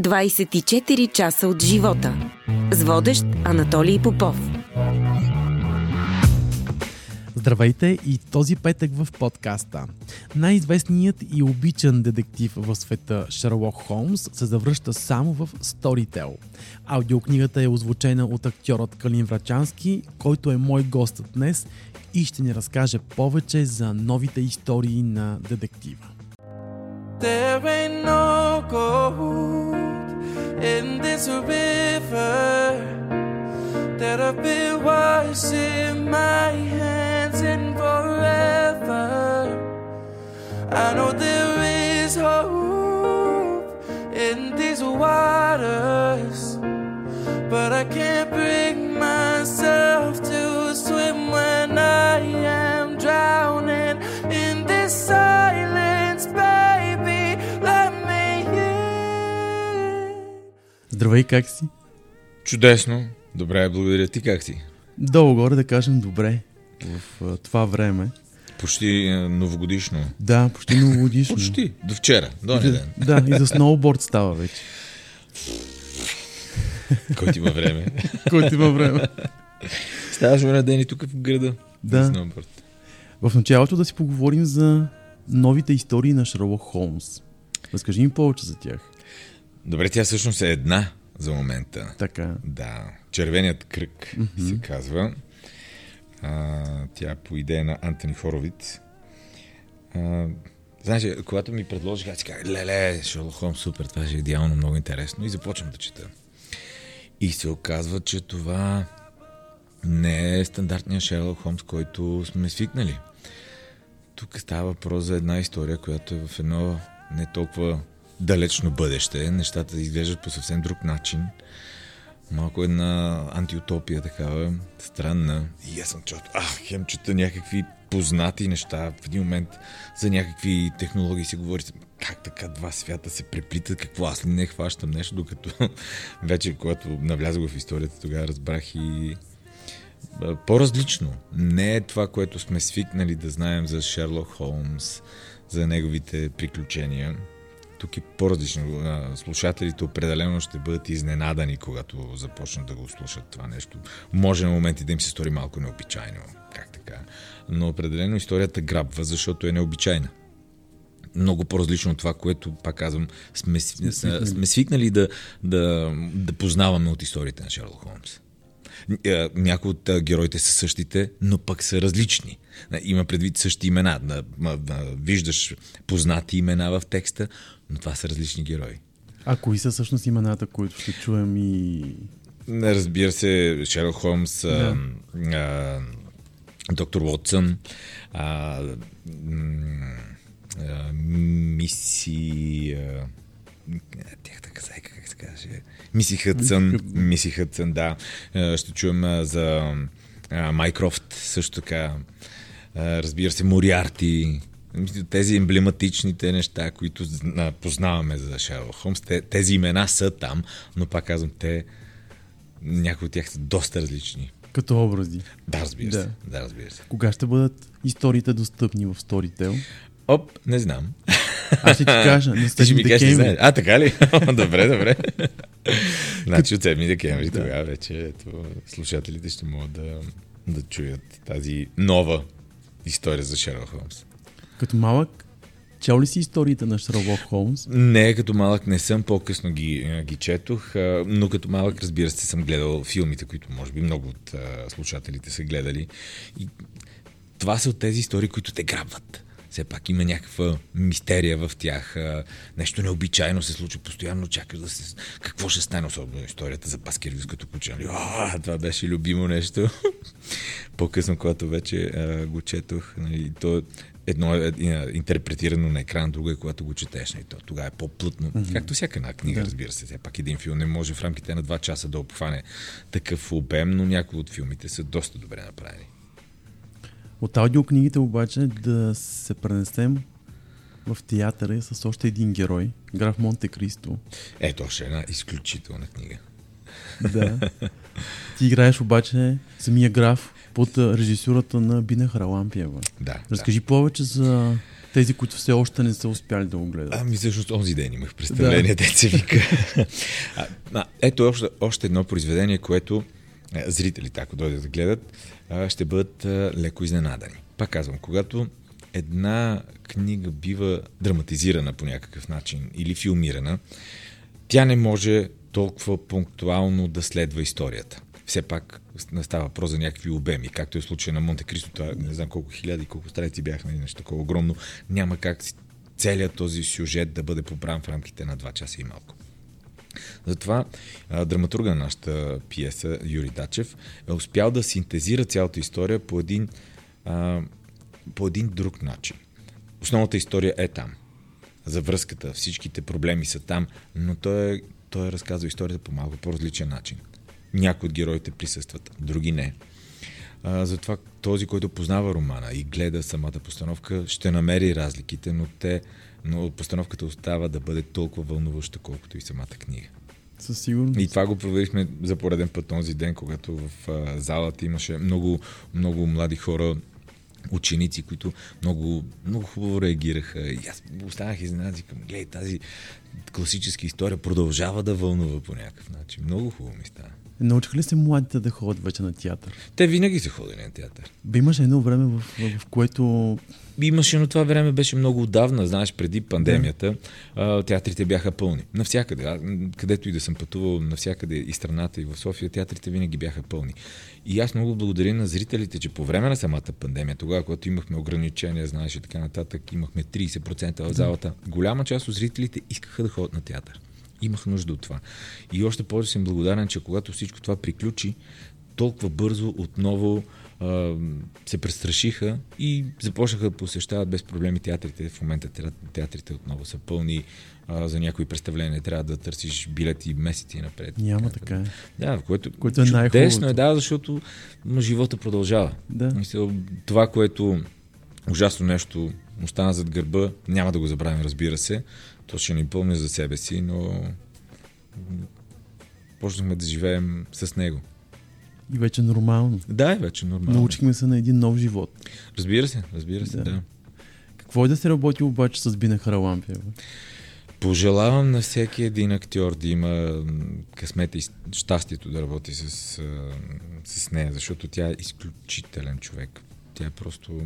24 часа от живота. С водещ Анатолий Попов. Здравейте и този петък в подкаста. Най-известният и обичан детектив в света Шерлок Холмс се завръща само в Storytel. Аудиокнигата е озвучена от актьорът Калин Врачански, който е мой гост днес и ще ни разкаже повече за новите истории на детектива. There ain't no gold in this river that I've been washing my hands in forever. I know there is hope in these waters, but I can't bring myself to Здравей, как си? Чудесно. Добре, благодаря. Ти как си? Долу горе да кажем добре в а, това време. Почти а, новогодишно. Да, почти новогодишно. Почти. До вчера, до И за- ден. Да, и за сноуборд става вече. Който има време. Който има време. Ставаш на ден и тук в града. Да. Сноуборд. В началото да си поговорим за новите истории на Шерлок Холмс. Разкажи ми повече за тях. Добре, тя всъщност е една за момента. Така. Да. Червеният кръг mm-hmm. се казва. А, тя е по идея на Антони Хоровиц. А, знаеш, когато ми предложиха, аз си казах, леле, Шерлок Холмс, супер, това ще е идеално много интересно. И започвам да чета. И се оказва, че това не е стандартният Шерлок Холмс, който сме свикнали. Тук става въпрос за една история, която е в едно не толкова далечно бъдеще. Нещата изглеждат по съвсем друг начин. Малко една антиутопия такава, странна. И аз съм чувал, а, хем чета някакви познати неща. В един момент за някакви технологии се говори, как така два свята се преплитат, какво аз ли не хващам нещо, докато вече, когато навлязох в историята, тогава разбрах и по-различно. Не е това, което сме свикнали да знаем за Шерлок Холмс, за неговите приключения. Тук е по-различно. Слушателите определено ще бъдат изненадани, когато започнат да го слушат това нещо. Може на моменти да им се стори малко необичайно. Как така? Но определено историята грабва, защото е необичайна много по-различно от това, което, пак казвам, сме, сме свикнали да, да, да познаваме от историите на Шерлок Холмс. Ня- Някои от а, героите са същите, но пък са различни. Има предвид същи имена. Да, да, Виждаш познати имена в текста, но това са различни герои. А кои са всъщност имената, които ще чуем и... Разбира се, Шерлок Холмс, а, а, доктор Уотсън, а, а, миси... А, тях така каже? Миси Хътсън, Миси Хътсън, да. А, Ще чуем за Майкрофт също така. Разбира се, Мориарти. Тези емблематичните неща, които познаваме за Шерлок Холмс, те, тези имена са там, но пак казвам, те някои от тях са доста различни. Като образи. Да, разбира Да. се. Да, разбира се. Кога ще бъдат историите достъпни в Storytel? Оп, не знам. Аз ще ти кажа, на Ти ще 7 ми кажеш, не. А, така ли? добре, добре. значи от 7 декември тогава вече ето, слушателите ще могат да, да чуят тази нова история за Шерлок Холмс. Като малък, чел ли си историите на Шерлок Холмс? Не, като малък не съм, по-късно ги, ги четох, но като малък, разбира се, съм гледал филмите, които може би много от слушателите са гледали. И това са от тези истории, които те грабват. Все пак има някаква мистерия в тях. Нещо необичайно се случва постоянно. Чакаш да се... Какво ще стане, особено историята за Баскервилското куче. нали? А, това беше любимо нещо. По-късно, когато вече а, го четох, нали, то едно е е, интерпретирано на екран, друго е когато го четеш. Нали, то тогава е по-плътно. Mm-hmm. Както всяка една книга, да. разбира се. Все пак един филм не може в рамките на два часа да обхване такъв обем, но някои от филмите са доста добре направени. От аудиокнигите обаче да се пренесем в театъра с още един герой, граф Монте Кристо. Ето още една изключителна книга. Да. Ти играеш обаче самия граф под режисурата на Бина Харалампиева. Да. Разкажи повече за Тези, които все още не са успяли да го гледат. Ами всъщност онзи ден имах представление, да. се вика. а, а, ето още, още едно произведение, което а, зрителите, ако дойдат да гледат, ще бъдат леко изненадани. Пак казвам, когато една книга бива драматизирана по някакъв начин или филмирана, тя не може толкова пунктуално да следва историята. Все пак не става въпрос за някакви обеми, както е в случая на Монте Кристо, това не знам колко хиляди, колко страници бяха, нали, нещо такова огромно. Няма как целият този сюжет да бъде поправен в рамките на 2 часа и малко. Затова а, драматурга на нашата пиеса, Юрий Дачев, е успял да синтезира цялата история по един, а, по един друг начин. Основната история е там. За връзката, всичките проблеми са там, но той, е, той е разказва историята по малко по-различен начин. Някои от героите присъстват, други не. А, затова този, който познава романа и гледа самата постановка, ще намери разликите, но, те, но постановката остава да бъде толкова вълнуваща, колкото и самата книга. Със сигурност. И това го проверихме за пореден път този ден, когато в а, залата имаше много, много млади хора, ученици, които много, много хубаво реагираха. И аз останах изненадан, към, гледай, тази класическа история продължава да вълнува по някакъв начин. Много хубаво ми стана. Научиха ли се младите да ходят вече на театър? Те винаги са ходили на театър. Бе, имаше едно време, в, в, в което... Имаше, но това време беше много отдавна, знаеш, преди пандемията. Да. театрите бяха пълни. Навсякъде. където и да съм пътувал, навсякъде и страната, и в София, театрите винаги бяха пълни. И аз много благодаря на зрителите, че по време на самата пандемия, тогава, когато имахме ограничения, знаеш и така нататък, имахме 30% в залата, голяма част от зрителите искаха да ходят на театър имах нужда от това. И още повече съм благодарен, че когато всичко това приключи, толкова бързо отново а, се престрашиха и започнаха да посещават без проблеми театрите. В момента театрите отново са пълни. А, за някои представления трябва да търсиш билети месеци напред. Няма така е. Да, което, което е чудесно е, да, защото живота продължава. Да. Мисля, това, което ужасно нещо остана зад гърба, няма да го забравим, разбира се, то ще ни за себе си, но почнахме да живеем с него. И вече нормално. Да, е вече нормално. Научихме се на един нов живот. Разбира се, разбира се, да. да. Какво е да се работи обаче с Бина Харалампия? Пожелавам на всеки един актьор да има късмета и щастието да работи с, с нея, защото тя е изключителен човек. Тя е просто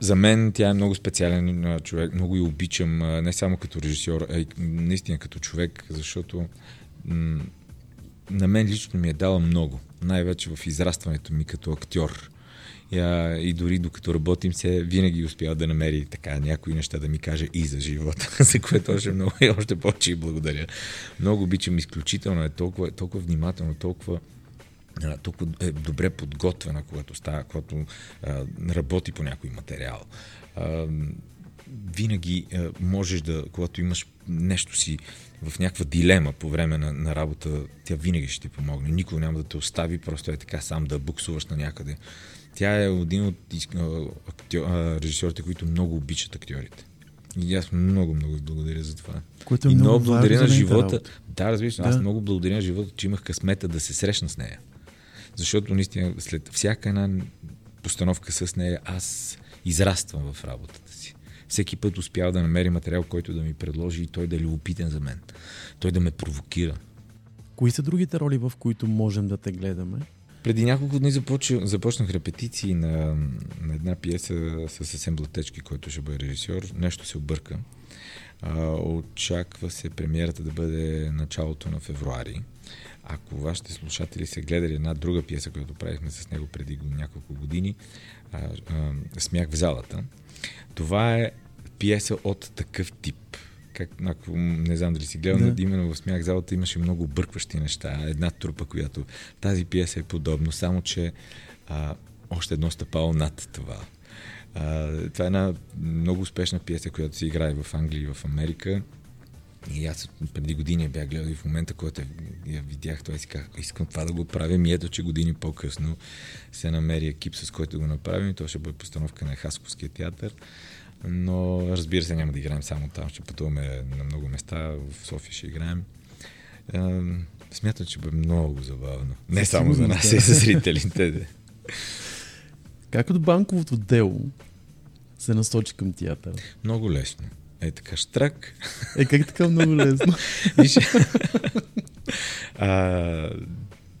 за мен тя е много специален човек, много и обичам, не само като режисьор, а и наистина като човек, защото на мен лично ми е дала много, най-вече в израстването ми като актьор. И, дори докато работим се, винаги успява да намери така някои неща да ми каже и за живота, за което още много и още повече и благодаря. Много обичам, изключително е толкова, толкова внимателно, толкова толкова е добре подготвена, когато, става, когато а, работи по някой материал. А, винаги а, можеш да, когато имаш нещо си в някаква дилема по време на, на работа, тя винаги ще ти помогне. Никога няма да те остави, просто е така сам да буксуваш на някъде. Тя е един от актьор, режисьорите, които много обичат актьорите. И аз много, много благодаря за това. Което е и много, много благодаря на живота. Работа. Да, разбира се, да. аз много благодаря на живота, че имах късмета да се срещна с нея. Защото наистина след всяка една постановка с нея аз израствам в работата си. Всеки път успява да намери материал, който да ми предложи и той да е любопитен за мен. Той да ме провокира. Кои са другите роли, в които можем да те гледаме? Преди няколко дни започнах, започнах репетиции на, на една пиеса с съвсем Блатечки, който ще бъде режисьор. Нещо се обърка. А, очаква се премиерата да бъде началото на февруари. Ако вашите слушатели са гледали една друга пиеса, която правихме с него преди няколко години, а, а, Смях в залата, това е пиеса от такъв тип. Как, ако не знам дали си гледал, да. именно в Смях залата имаше много бъркващи неща. Една трупа, която тази пиеса е подобно, само че а, още едно стъпало над това. А, това е една много успешна пиеса, която се играе в Англия и в Америка. И аз преди години бях гледал и в момента, когато я видях, той си казах, искам това да го правим. И ето, че години по-късно се намери екип, с който го направим. И то ще бъде постановка на Хасковския театър. Но разбира се, няма да играем само там. Ще пътуваме на много места. В София ще играем. Смятам, че бъде много забавно. Не само за нас, и за зрителите. Как от банковото дело се насочи към театъра? Много лесно. Е така, штрак. Е, как така много лесно? а,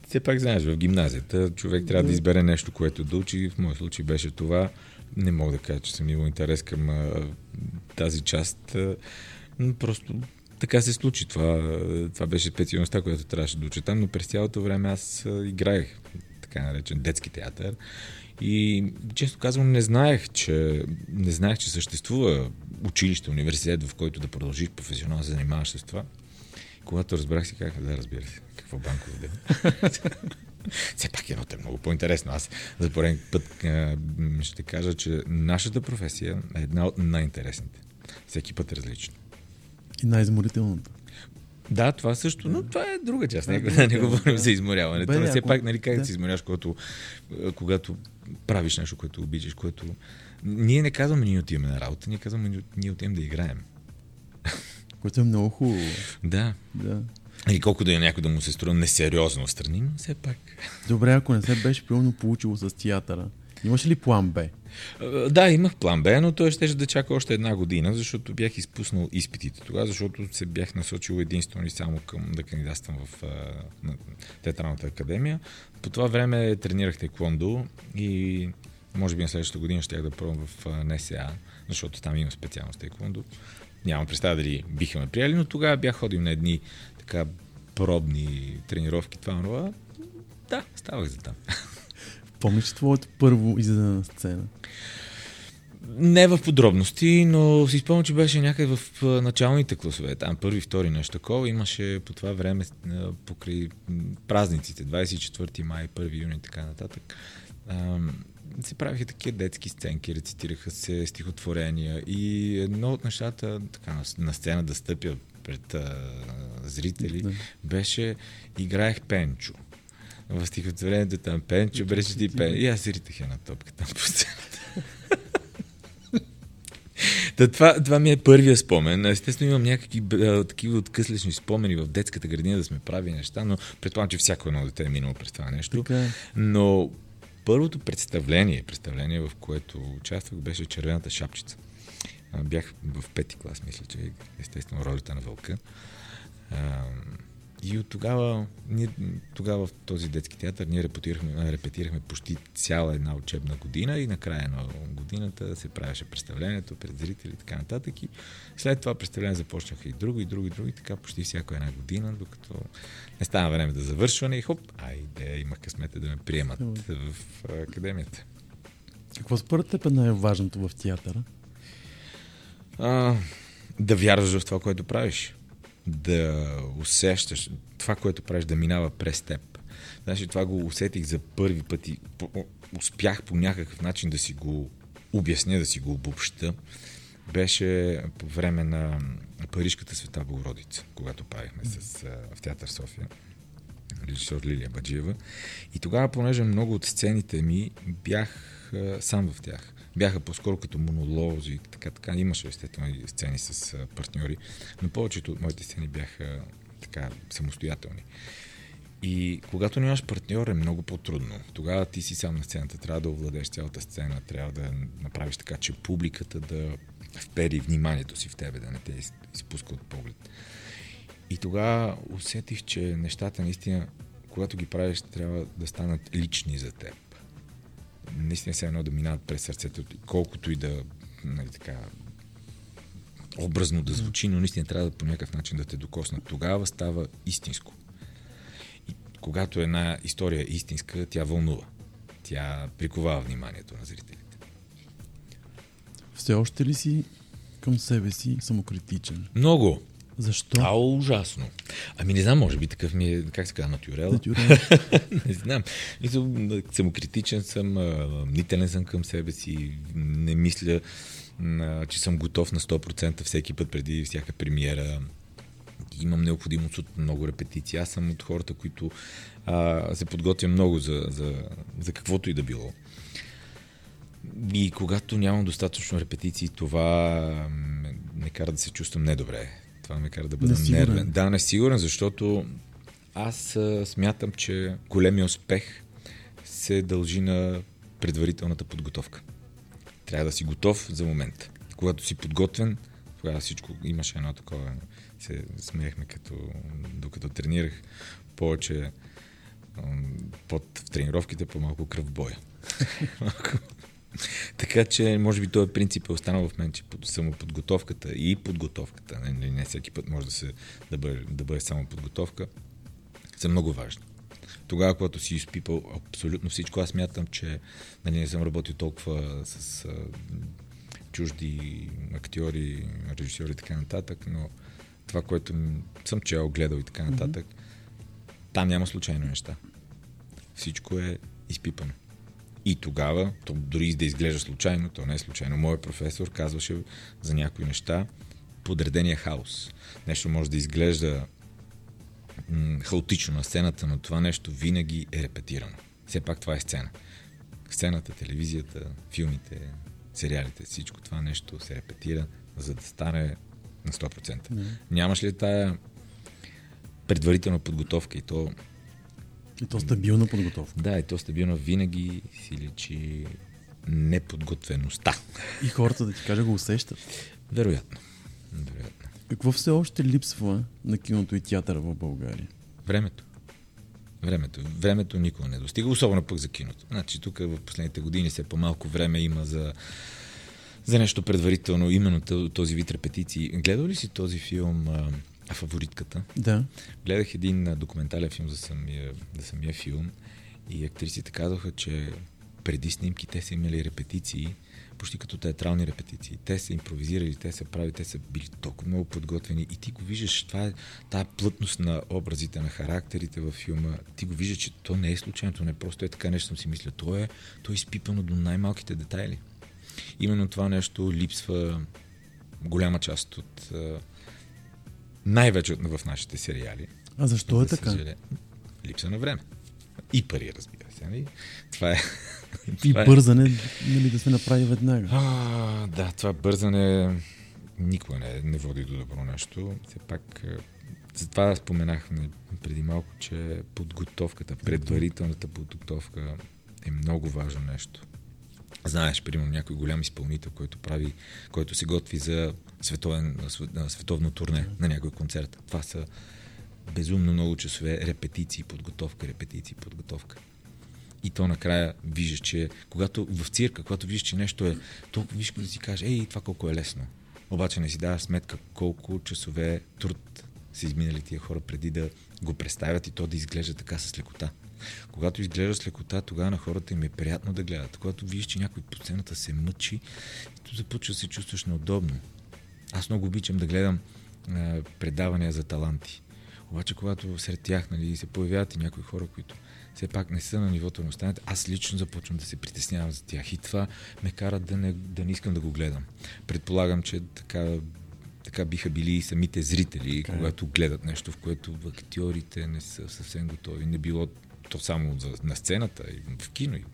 все пак знаеш, в гимназията човек трябва да избере нещо, което да учи. В моят случай беше това. Не мога да кажа, че съм имал интерес към а, тази част. А, просто така се случи. Това, това беше специалността, която трябваше да уча там, но през цялото време аз играех така наречен детски театър. И често казвам, не знаех, че, не знаех, че съществува училище, университет, в който да продължиш професионално се занимаваш с това. Когато разбрах си, казах, да, разбира се, какво банково дело. Все пак едното е много по-интересно. Аз за пореден път ще кажа, че нашата професия е една от най-интересните. Всеки път е различна. И най-изморителната. Да, това също, но това е друга част. Не, да, не говорим за изморяване. Бе, това все пак, нали, как да. се изморяваш, когато, когато правиш нещо, което обичаш, което... Ние не казваме, ние отиваме на работа, ние казваме, ние отиваме да играем. Което е много хубаво. Да. да. И колко да е някой да му се струва несериозно страни, но все пак. Добре, ако не се беше примерно получило с театъра, имаш ли план Б? Да, имах план Б, но той ще да чака още една година, защото бях изпуснал изпитите тогава, защото се бях насочил единствено и само към да кандидатствам в на Театралната академия. По това време тренирах теквондо и може би на следващата година ще да пробвам в НСА, защото там има специалност теквондо. Нямам представа дали биха ме приели, но тогава бях ходил на едни така пробни тренировки, това, това. Да, ставах за там. Помниш твоето първо излизане на сцена? Не в подробности, но си спомням, че беше някъде в началните класове. Там първи, втори нещо такова. Имаше по това време покрай празниците, 24 май, 1 юни и така нататък. се правиха такива детски сценки, рецитираха се стихотворения и едно от нещата така, на сцена да стъпя пред а, зрители да. беше играех Пенчо в стихотворението там Пенчо беше ти Пен. И аз ритах една топка там по сцената. Та, това, това ми е първия спомен. Естествено имам някакви а, такива откъслечни спомени в детската градина да сме прави неща, но предполагам, че всяко едно дете е минало през това нещо. Така. Е. Но първото представление, представление в което участвах, беше Червената шапчица. Бях в пети клас, мисля, че естествено ролята на вълка. И от тогава, ние, тогава в този детски театър ние репетирахме, репетирахме почти цяла една учебна година и накрая на годината се правеше представлението пред зрители и така нататък. И след това представление започнаха и друго, и друго, и друго, и така почти всяка една година, докато не стана време да завършване и хоп, айде, имах късмета да ме приемат в академията. Какво според теб е най-важното в театъра? А, да вярваш в това, което правиш да усещаш това, което правиш, да минава през теб. Значи това го усетих за първи път и успях по някакъв начин да си го обясня, да си го обобща. Беше по време на Парижката света Богородица, когато правихме с, в Театър София режисьор Лилия Баджиева. И тогава, понеже много от сцените ми бях сам в тях бяха по-скоро като монолози, така, така. Имаше естествено сцени с партньори, но повечето от моите сцени бяха така самостоятелни. И когато нямаш партньор е много по-трудно. Тогава ти си сам на сцената, трябва да овладеш цялата сцена, трябва да направиш така, че публиката да впери вниманието си в тебе, да не те изпуска от поглед. И тогава усетих, че нещата наистина, когато ги правиш, трябва да станат лични за теб наистина се едно да минават през сърцето, колкото и да нали, така, образно да звучи, но наистина трябва да по някакъв начин да те докоснат. Тогава става истинско. И когато една история е истинска, тя вълнува. Тя приковава вниманието на зрителите. Все още ли си към себе си самокритичен? Много. Защо? А, ужасно. Ами не знам, може би такъв ми е, как се казва, натюрел. Не знам. Съм критичен съм, мнителен съм към себе си, не мисля, че съм готов на 100% всеки път преди всяка премиера. Имам необходимост от много репетиции. Аз съм от хората, които а, се подготвя много за, за, за каквото и да било. И когато нямам достатъчно репетиции, това ме кара да се чувствам недобре това ме кара да бъда несигурен. нервен. Да, несигурен, защото аз а, смятам, че големия успех се дължи на предварителната подготовка. Трябва да си готов за момента. Когато си подготвен, тогава всичко имаше едно такова. Се смеехме като, докато тренирах повече под в тренировките, по-малко кръв боя. така че, може би този принцип е останал в мен, че самоподготовката и подготовката, не, не всеки път може да, се, да, бъде, да бъде само подготовка, са много важни. Тогава, когато си изпипал абсолютно всичко, аз мятам, че нали, не съм работил толкова с а, чужди актьори, режисьори и така нататък, но това, което съм чел, гледал и така нататък, mm-hmm. там няма случайно неща. Всичко е изпипано. И тогава, то дори да изглежда случайно, то не е случайно. Моят професор казваше за някои неща подредения хаос. Нещо може да изглежда м- хаотично на сцената, но това нещо винаги е репетирано. Все пак това е сцена. Сцената, телевизията, филмите, сериалите, всичко това нещо се репетира, за да стане на 100%. Mm. Нямаш ли тая предварителна подготовка и то... И то стабилна подготовка. Да, и то стабилно винаги си личи неподготвеността. И хората, да ти кажа, го усещат. Вероятно. Вероятно. Какво все още липсва на киното и театъра в България? Времето. Времето. Времето никога не достига, особено пък за киното. Значи тук в последните години все по-малко време има за, за нещо предварително, именно този вид репетиции. Гледал ли си този филм Фаворитката? Да. Гледах един документален филм за самия, за самия филм и актрисите казаха, че преди снимки те са имали репетиции почти като театрални репетиции. Те са импровизирали, те са прави, те са били толкова много подготвени и ти го виждаш, това е тая плътност на образите, на характерите във филма. Ти го виждаш, че то не е случайно, то не е просто е така нещо съм си мисля. То е, то е изпипано до най-малките детайли. Именно това нещо липсва голяма част от най-вече в нашите сериали. А защо е така? Липса на време. И пари, разбира се. Нали? Това е и това е- бързане, е... нали, да се направи веднага. А, да, това бързане никога не, не води до добро нещо. Все пак, е, затова споменах преди малко, че подготовката, предварителната подготовка е много важно нещо. Знаеш, примерно, някой голям изпълнител, който прави, който се готви за световен, световно турне на някой концерт. Това са безумно много часове репетиции, подготовка, репетиции, подготовка. И то накрая виждаш, че когато в цирка, когато виждаш, че нещо е толкова, виж да си кажеш, ей, това колко е лесно. Обаче не си даваш сметка колко часове труд са изминали тия хора преди да го представят и то да изглежда така с лекота. Когато изглежда с лекота, тогава на хората им е приятно да гледат. Когато видиш, че някой по сцената се мъчи, то започва да се чувстваш неудобно. Аз много обичам да гледам а, предавания за таланти. Обаче, когато сред тях нали, се появяват и някои хора, които все пак не са на нивото на останалите, аз лично започвам да се притеснявам за тях. И това ме кара да не, да не искам да го гледам. Предполагам, че така, така биха били и самите зрители, okay. Е. когато гледат нещо, в което актьорите не са съвсем готови. Не било то само за, на сцената, и в кино, и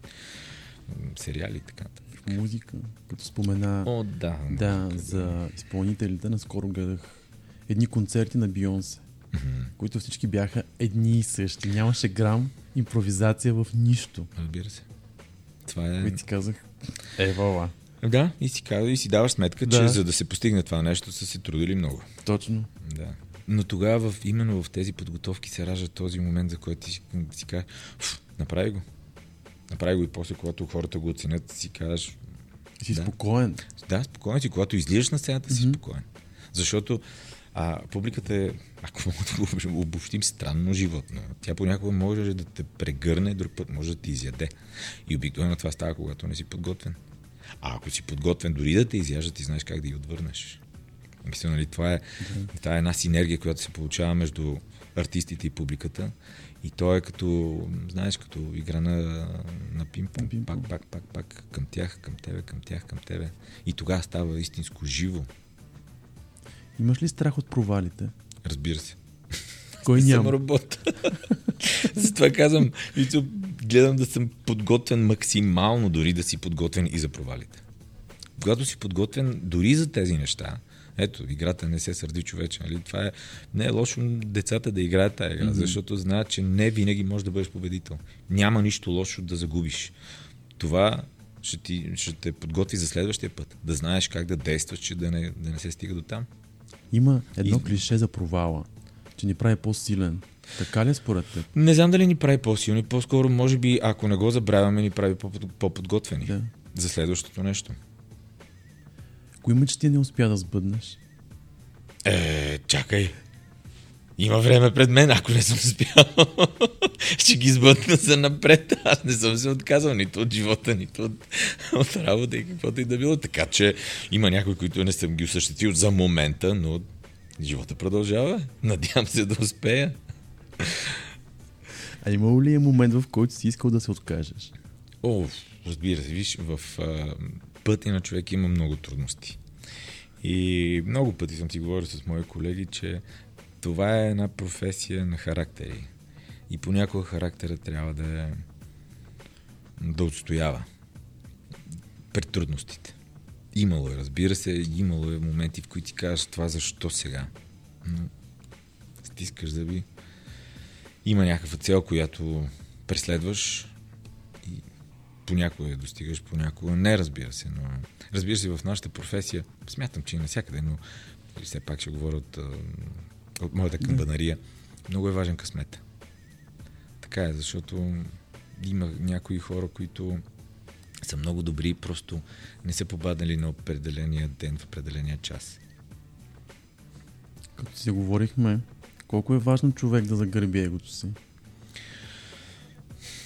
сериали и така В музика, като спомена О, да, да, за изпълнителите, наскоро гледах едни концерти на Бионсе mm-hmm. които всички бяха едни и същи. Нямаше грам импровизация в нищо. Разбира се. Това е... И ти казах, евала. Да, и си, казва, и си даваш сметка, да. че за да се постигне това нещо са се трудили много. Точно. Да. Но тогава в, именно в тези подготовки се ражда този момент, за който ти си, си кажеш, направи го. Направи го и после, когато хората го оценят, си кажеш... Си да. спокоен. Да, спокоен си. Когато излизаш на сцената, си mm-hmm. спокоен. Защото а, публиката е, ако мога да го обобщим, странно животно. Тя понякога може да те прегърне, друг път може да ти изяде. И обикновено това става, когато не си подготвен. А ако си подготвен, дори да те изяжда, ти знаеш как да ги отвърнеш. Мисля, нали, това е, да. това е една синергия, която се получава между артистите и публиката. И то е като, знаеш, като игра на, на пинг-понг. Пак, пак, пак, пак, към тях, към тебе, към тях, към тебе. И тогава става истинско живо. Имаш ли страх от провалите? Разбира се. Кой няма? Съм робот. Затова казвам, гледам да съм подготвен максимално, дори да си подготвен и за провалите. Когато си подготвен дори за тези неща, ето, играта не се сърди човече. Нали? Това е, не е лошо децата да играят тази игра, mm-hmm. защото знаят, че не винаги можеш да бъдеш победител. Няма нищо лошо да загубиш. Това ще, ти, ще те подготви за следващия път. Да знаеш как да действаш, че да не, да не се стига до там. Има едно И- клише за провала, че ни прави по-силен. Така ли е според теб? Не знам дали ни прави по-силни, по-скоро, може би, ако не го забравяме, ни прави по- по-подготвени Да. за следващото нещо. Кои мечти не успя да сбъднеш? Е, чакай. Има време пред мен, ако не съм успял. Ще ги сбъдна за напред. Аз не съм се отказал нито от живота, нито от, от работа и каквото и да било. Така че има някои, които не съм ги осъществил за момента, но живота продължава. Надявам се да успея. А имало ли е момент, в който си искал да се откажеш? О, разбира се, виж, в а, пътя на човек има много трудности. И много пъти съм си говорил с мои колеги, че това е една професия на характери. И понякога характера трябва да е да отстоява пред трудностите. Имало е, разбира се, имало е моменти, в които ти кажеш това защо сега. Но стискаш зъби. Има някаква цел, която преследваш понякога я достигаш, понякога не, разбира се. Но разбира се, в нашата професия, смятам, че и навсякъде, но все пак ще говоря от, от моята камбанария, много е важен късмет. Така е, защото има някои хора, които са много добри, просто не са попаднали на определения ден в определения час. Като си говорихме, колко е важно човек да загърби егото си?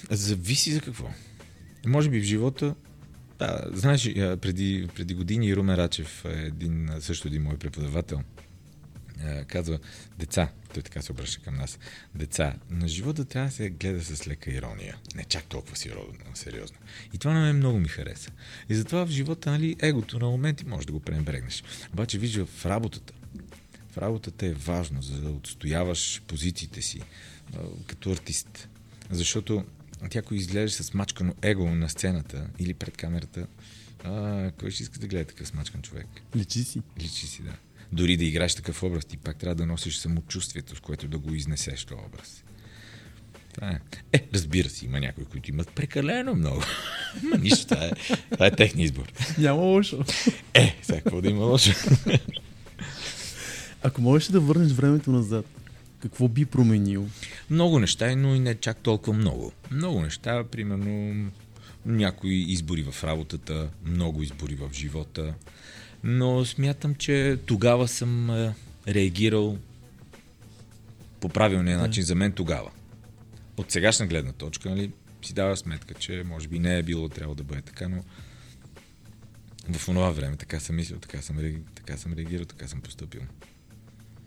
Зависи за какво. Може би в живота. Да, знаеш, преди, преди години Румен Рачев, е един, също един мой преподавател, казва, деца, той така се обръща към нас, деца, на живота трябва да се гледа с лека ирония. Не чак толкова сериозно. сериозно. И това на мен много ми хареса. И затова в живота, нали, егото на моменти може да го пренебрегнеш. Обаче, виж, в работата, в работата е важно, за да отстояваш позициите си като артист. Защото ти ако изглеждаш с мачкано его на сцената или пред камерата, а, кой ще иска да гледа такъв смачкан човек? Личи си. Личи си, да. Дори да играеш такъв образ, ти пак трябва да носиш самочувствието, с което да го изнесеш този образ. Това е. Е, разбира се, има някои, които имат прекалено много. Ма нищо, това е, това е техния избор. Няма лошо. Е, сега какво да има лошо? Ако можеш да върнеш времето назад, какво би променил? Много неща, но и не чак толкова много. Много неща, примерно някои избори в работата, много избори в живота. Но смятам, че тогава съм е, реагирал по правилния начин за мен тогава. От сегашна гледна точка, нали, си дава сметка, че може би не е било трябва да бъде така, но в онова време така съм мислил, така съм, така съм реагирал, така съм поступил.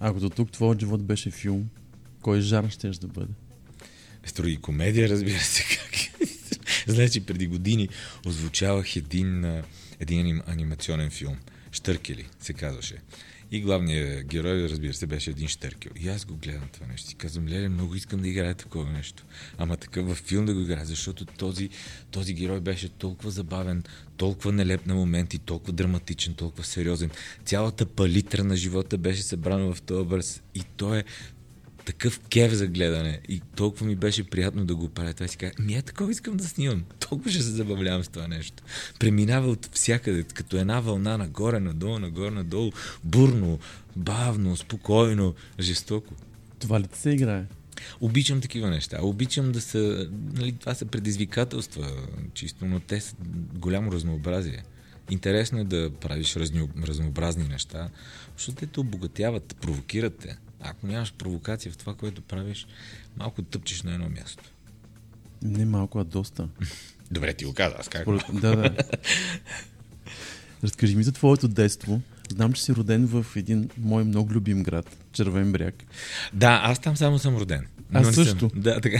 Ако до тук твоят живот беше филм, кой жар ще да бъде? Строи комедия, разбира се. Как. Значи преди години озвучавах един, един аним, анимационен филм. Штъркели се казваше. И главният герой, разбира се, беше един штъркел. И аз го гледам това нещо. И казвам, леле, много искам да играя такова нещо. Ама такъв във филм да го играя, защото този, този герой беше толкова забавен, толкова нелеп на моменти, толкова драматичен, толкова сериозен. Цялата палитра на живота беше събрана в този образ. И той е такъв кев за гледане и толкова ми беше приятно да го правя. Това си казах, ми е такова искам да снимам. Толкова ще се забавлявам с това нещо. Преминава от всякъде, като една вълна нагоре, надолу, нагоре, надолу, бурно, бавно, спокойно, жестоко. Това ли се играе? Обичам такива неща. Обичам да са... Нали, това са предизвикателства, чисто, но те са голямо разнообразие. Интересно е да правиш разни, разнообразни неща, защото те те обогатяват, провокират те. Ако нямаш провокация в това, което правиш, малко тъпчеш на едно място. Не малко, а доста. Добре, ти го каза, аз как? Според... Да, да. Разкажи ми за твоето детство. Знам, че си роден в един мой много любим град, Червен бряг. Да, аз там само съм роден. Аз Но също. Съм. Да, така.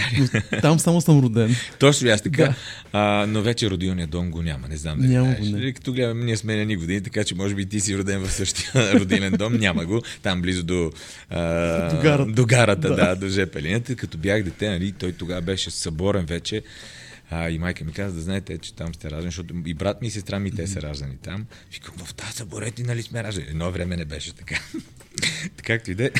Там само съм роден. Точно аз така. Да. А, но вече родилния дом го няма. Не знам дали Няма знаеш. го, не. Като гледам, ние сме на ни години, така че може би ти си роден в същия родилен дом. Няма го. Там близо до, а, До гарата. До гарата, Да. да, до ЖП линията. Като бях дете, нали, той тогава беше съборен вече. А, и майка ми каза да знаете, че там сте раждани, защото и брат ми и сестра ми, те са раждани там. Викам, в тази съборети, нали сме раждани? Едно време не беше така. така както и да е.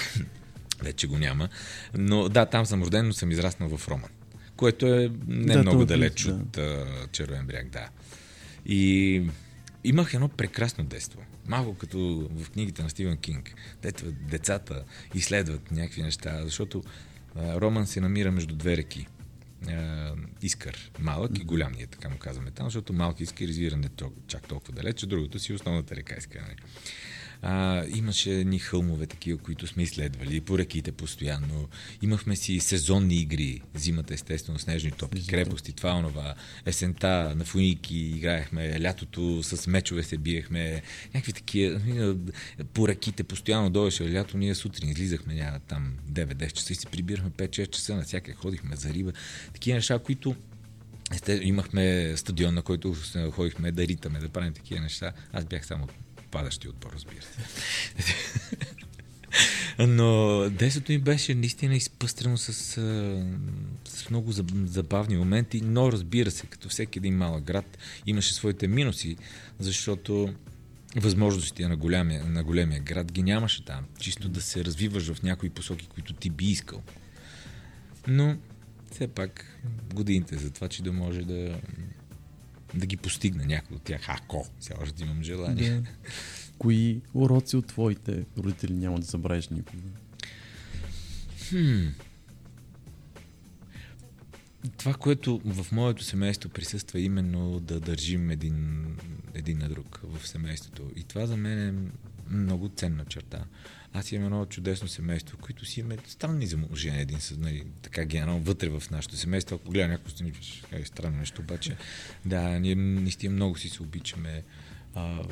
Вече го няма. Но да, там съм роден, но съм израснал в Роман. Което е не Да, много е далеч да. от а, Червен бряг, да. И имах едно прекрасно детство. Малко като в книгите на Стивен Кинг. Дето децата изследват някакви неща, защото а, Роман се намира между две реки. А, искър, малък и голям, ние така му казваме там, защото малки искър извира не чак толкова далеч, другото си основната река Искър. А, имаше едни хълмове такива, които сме изследвали по реките постоянно. Имахме си сезонни игри. Зимата, естествено, снежни топи, Зимата. крепости, това, онова. Есента на фуники играехме, лятото с мечове се биехме. Някакви такива. По реките постоянно дойдеше лято. Ние сутрин излизахме няма, там 9-10 часа и се прибирахме 5-6 часа. Навсякъде ходихме за риба. Такива неща, които Есте, имахме стадион, на който ходихме да ритаме, да правим такива неща. Аз бях само падащи отбор, разбира се. Но детството ми беше наистина изпъстрено с, с много забавни моменти, но разбира се, като всеки един малък град, имаше своите минуси, защото възможностите на големия, на големия град ги нямаше там. Чисто да се развиваш в някои посоки, които ти би искал. Но все пак годините за това, че да може да да ги постигна някой от тях, ако все още имам желание. Да. Кои уроци от твоите родители няма да забравиш никога? Хм. Това, което в моето семейство присъства именно да държим един, един на друг в семейството. И това за мен е много ценна черта. Аз имам едно чудесно семейство, които си имаме странни замъжения един с, нали, така генерално вътре в нашето семейство. Ако гледа някой страни, е странно нещо, обаче да, ние наистина много си се обичаме. А,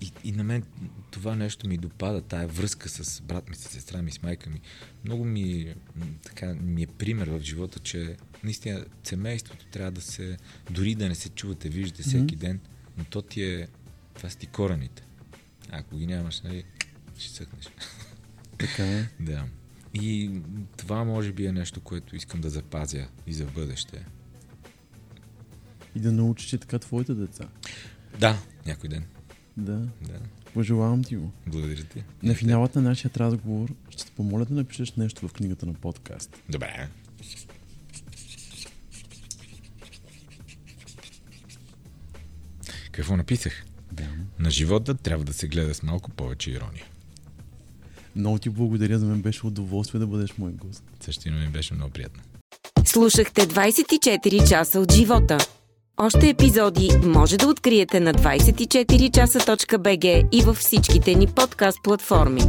и, и на мен това нещо ми допада, тая връзка с брат ми, с сестра ми, с майка ми. Много ми, така, ми е пример в живота, че наистина семейството трябва да се, дори да не се чувате, виждате всеки mm-hmm. ден, но то ти е, това са ти корените. Ако ги нямаш, нали, ще съхнеш. Така е. да. И това може би е нещо, което искам да запазя и за бъдеще. И да научиш така твоите деца. Да, някой ден. Да. да. Пожелавам ти го. Благодаря ти. На финалът на нашия разговор ще те помоля да напишеш нещо в книгата на подкаст. Добре. Какво написах? Да. На живота трябва да се гледа с малко повече ирония. Много ти благодаря, за мен беше удоволствие да бъдеш мой гост. Същино ми беше много приятно. Слушахте 24 часа от живота. Още епизоди може да откриете на 24часа.bg и във всичките ни подкаст платформи.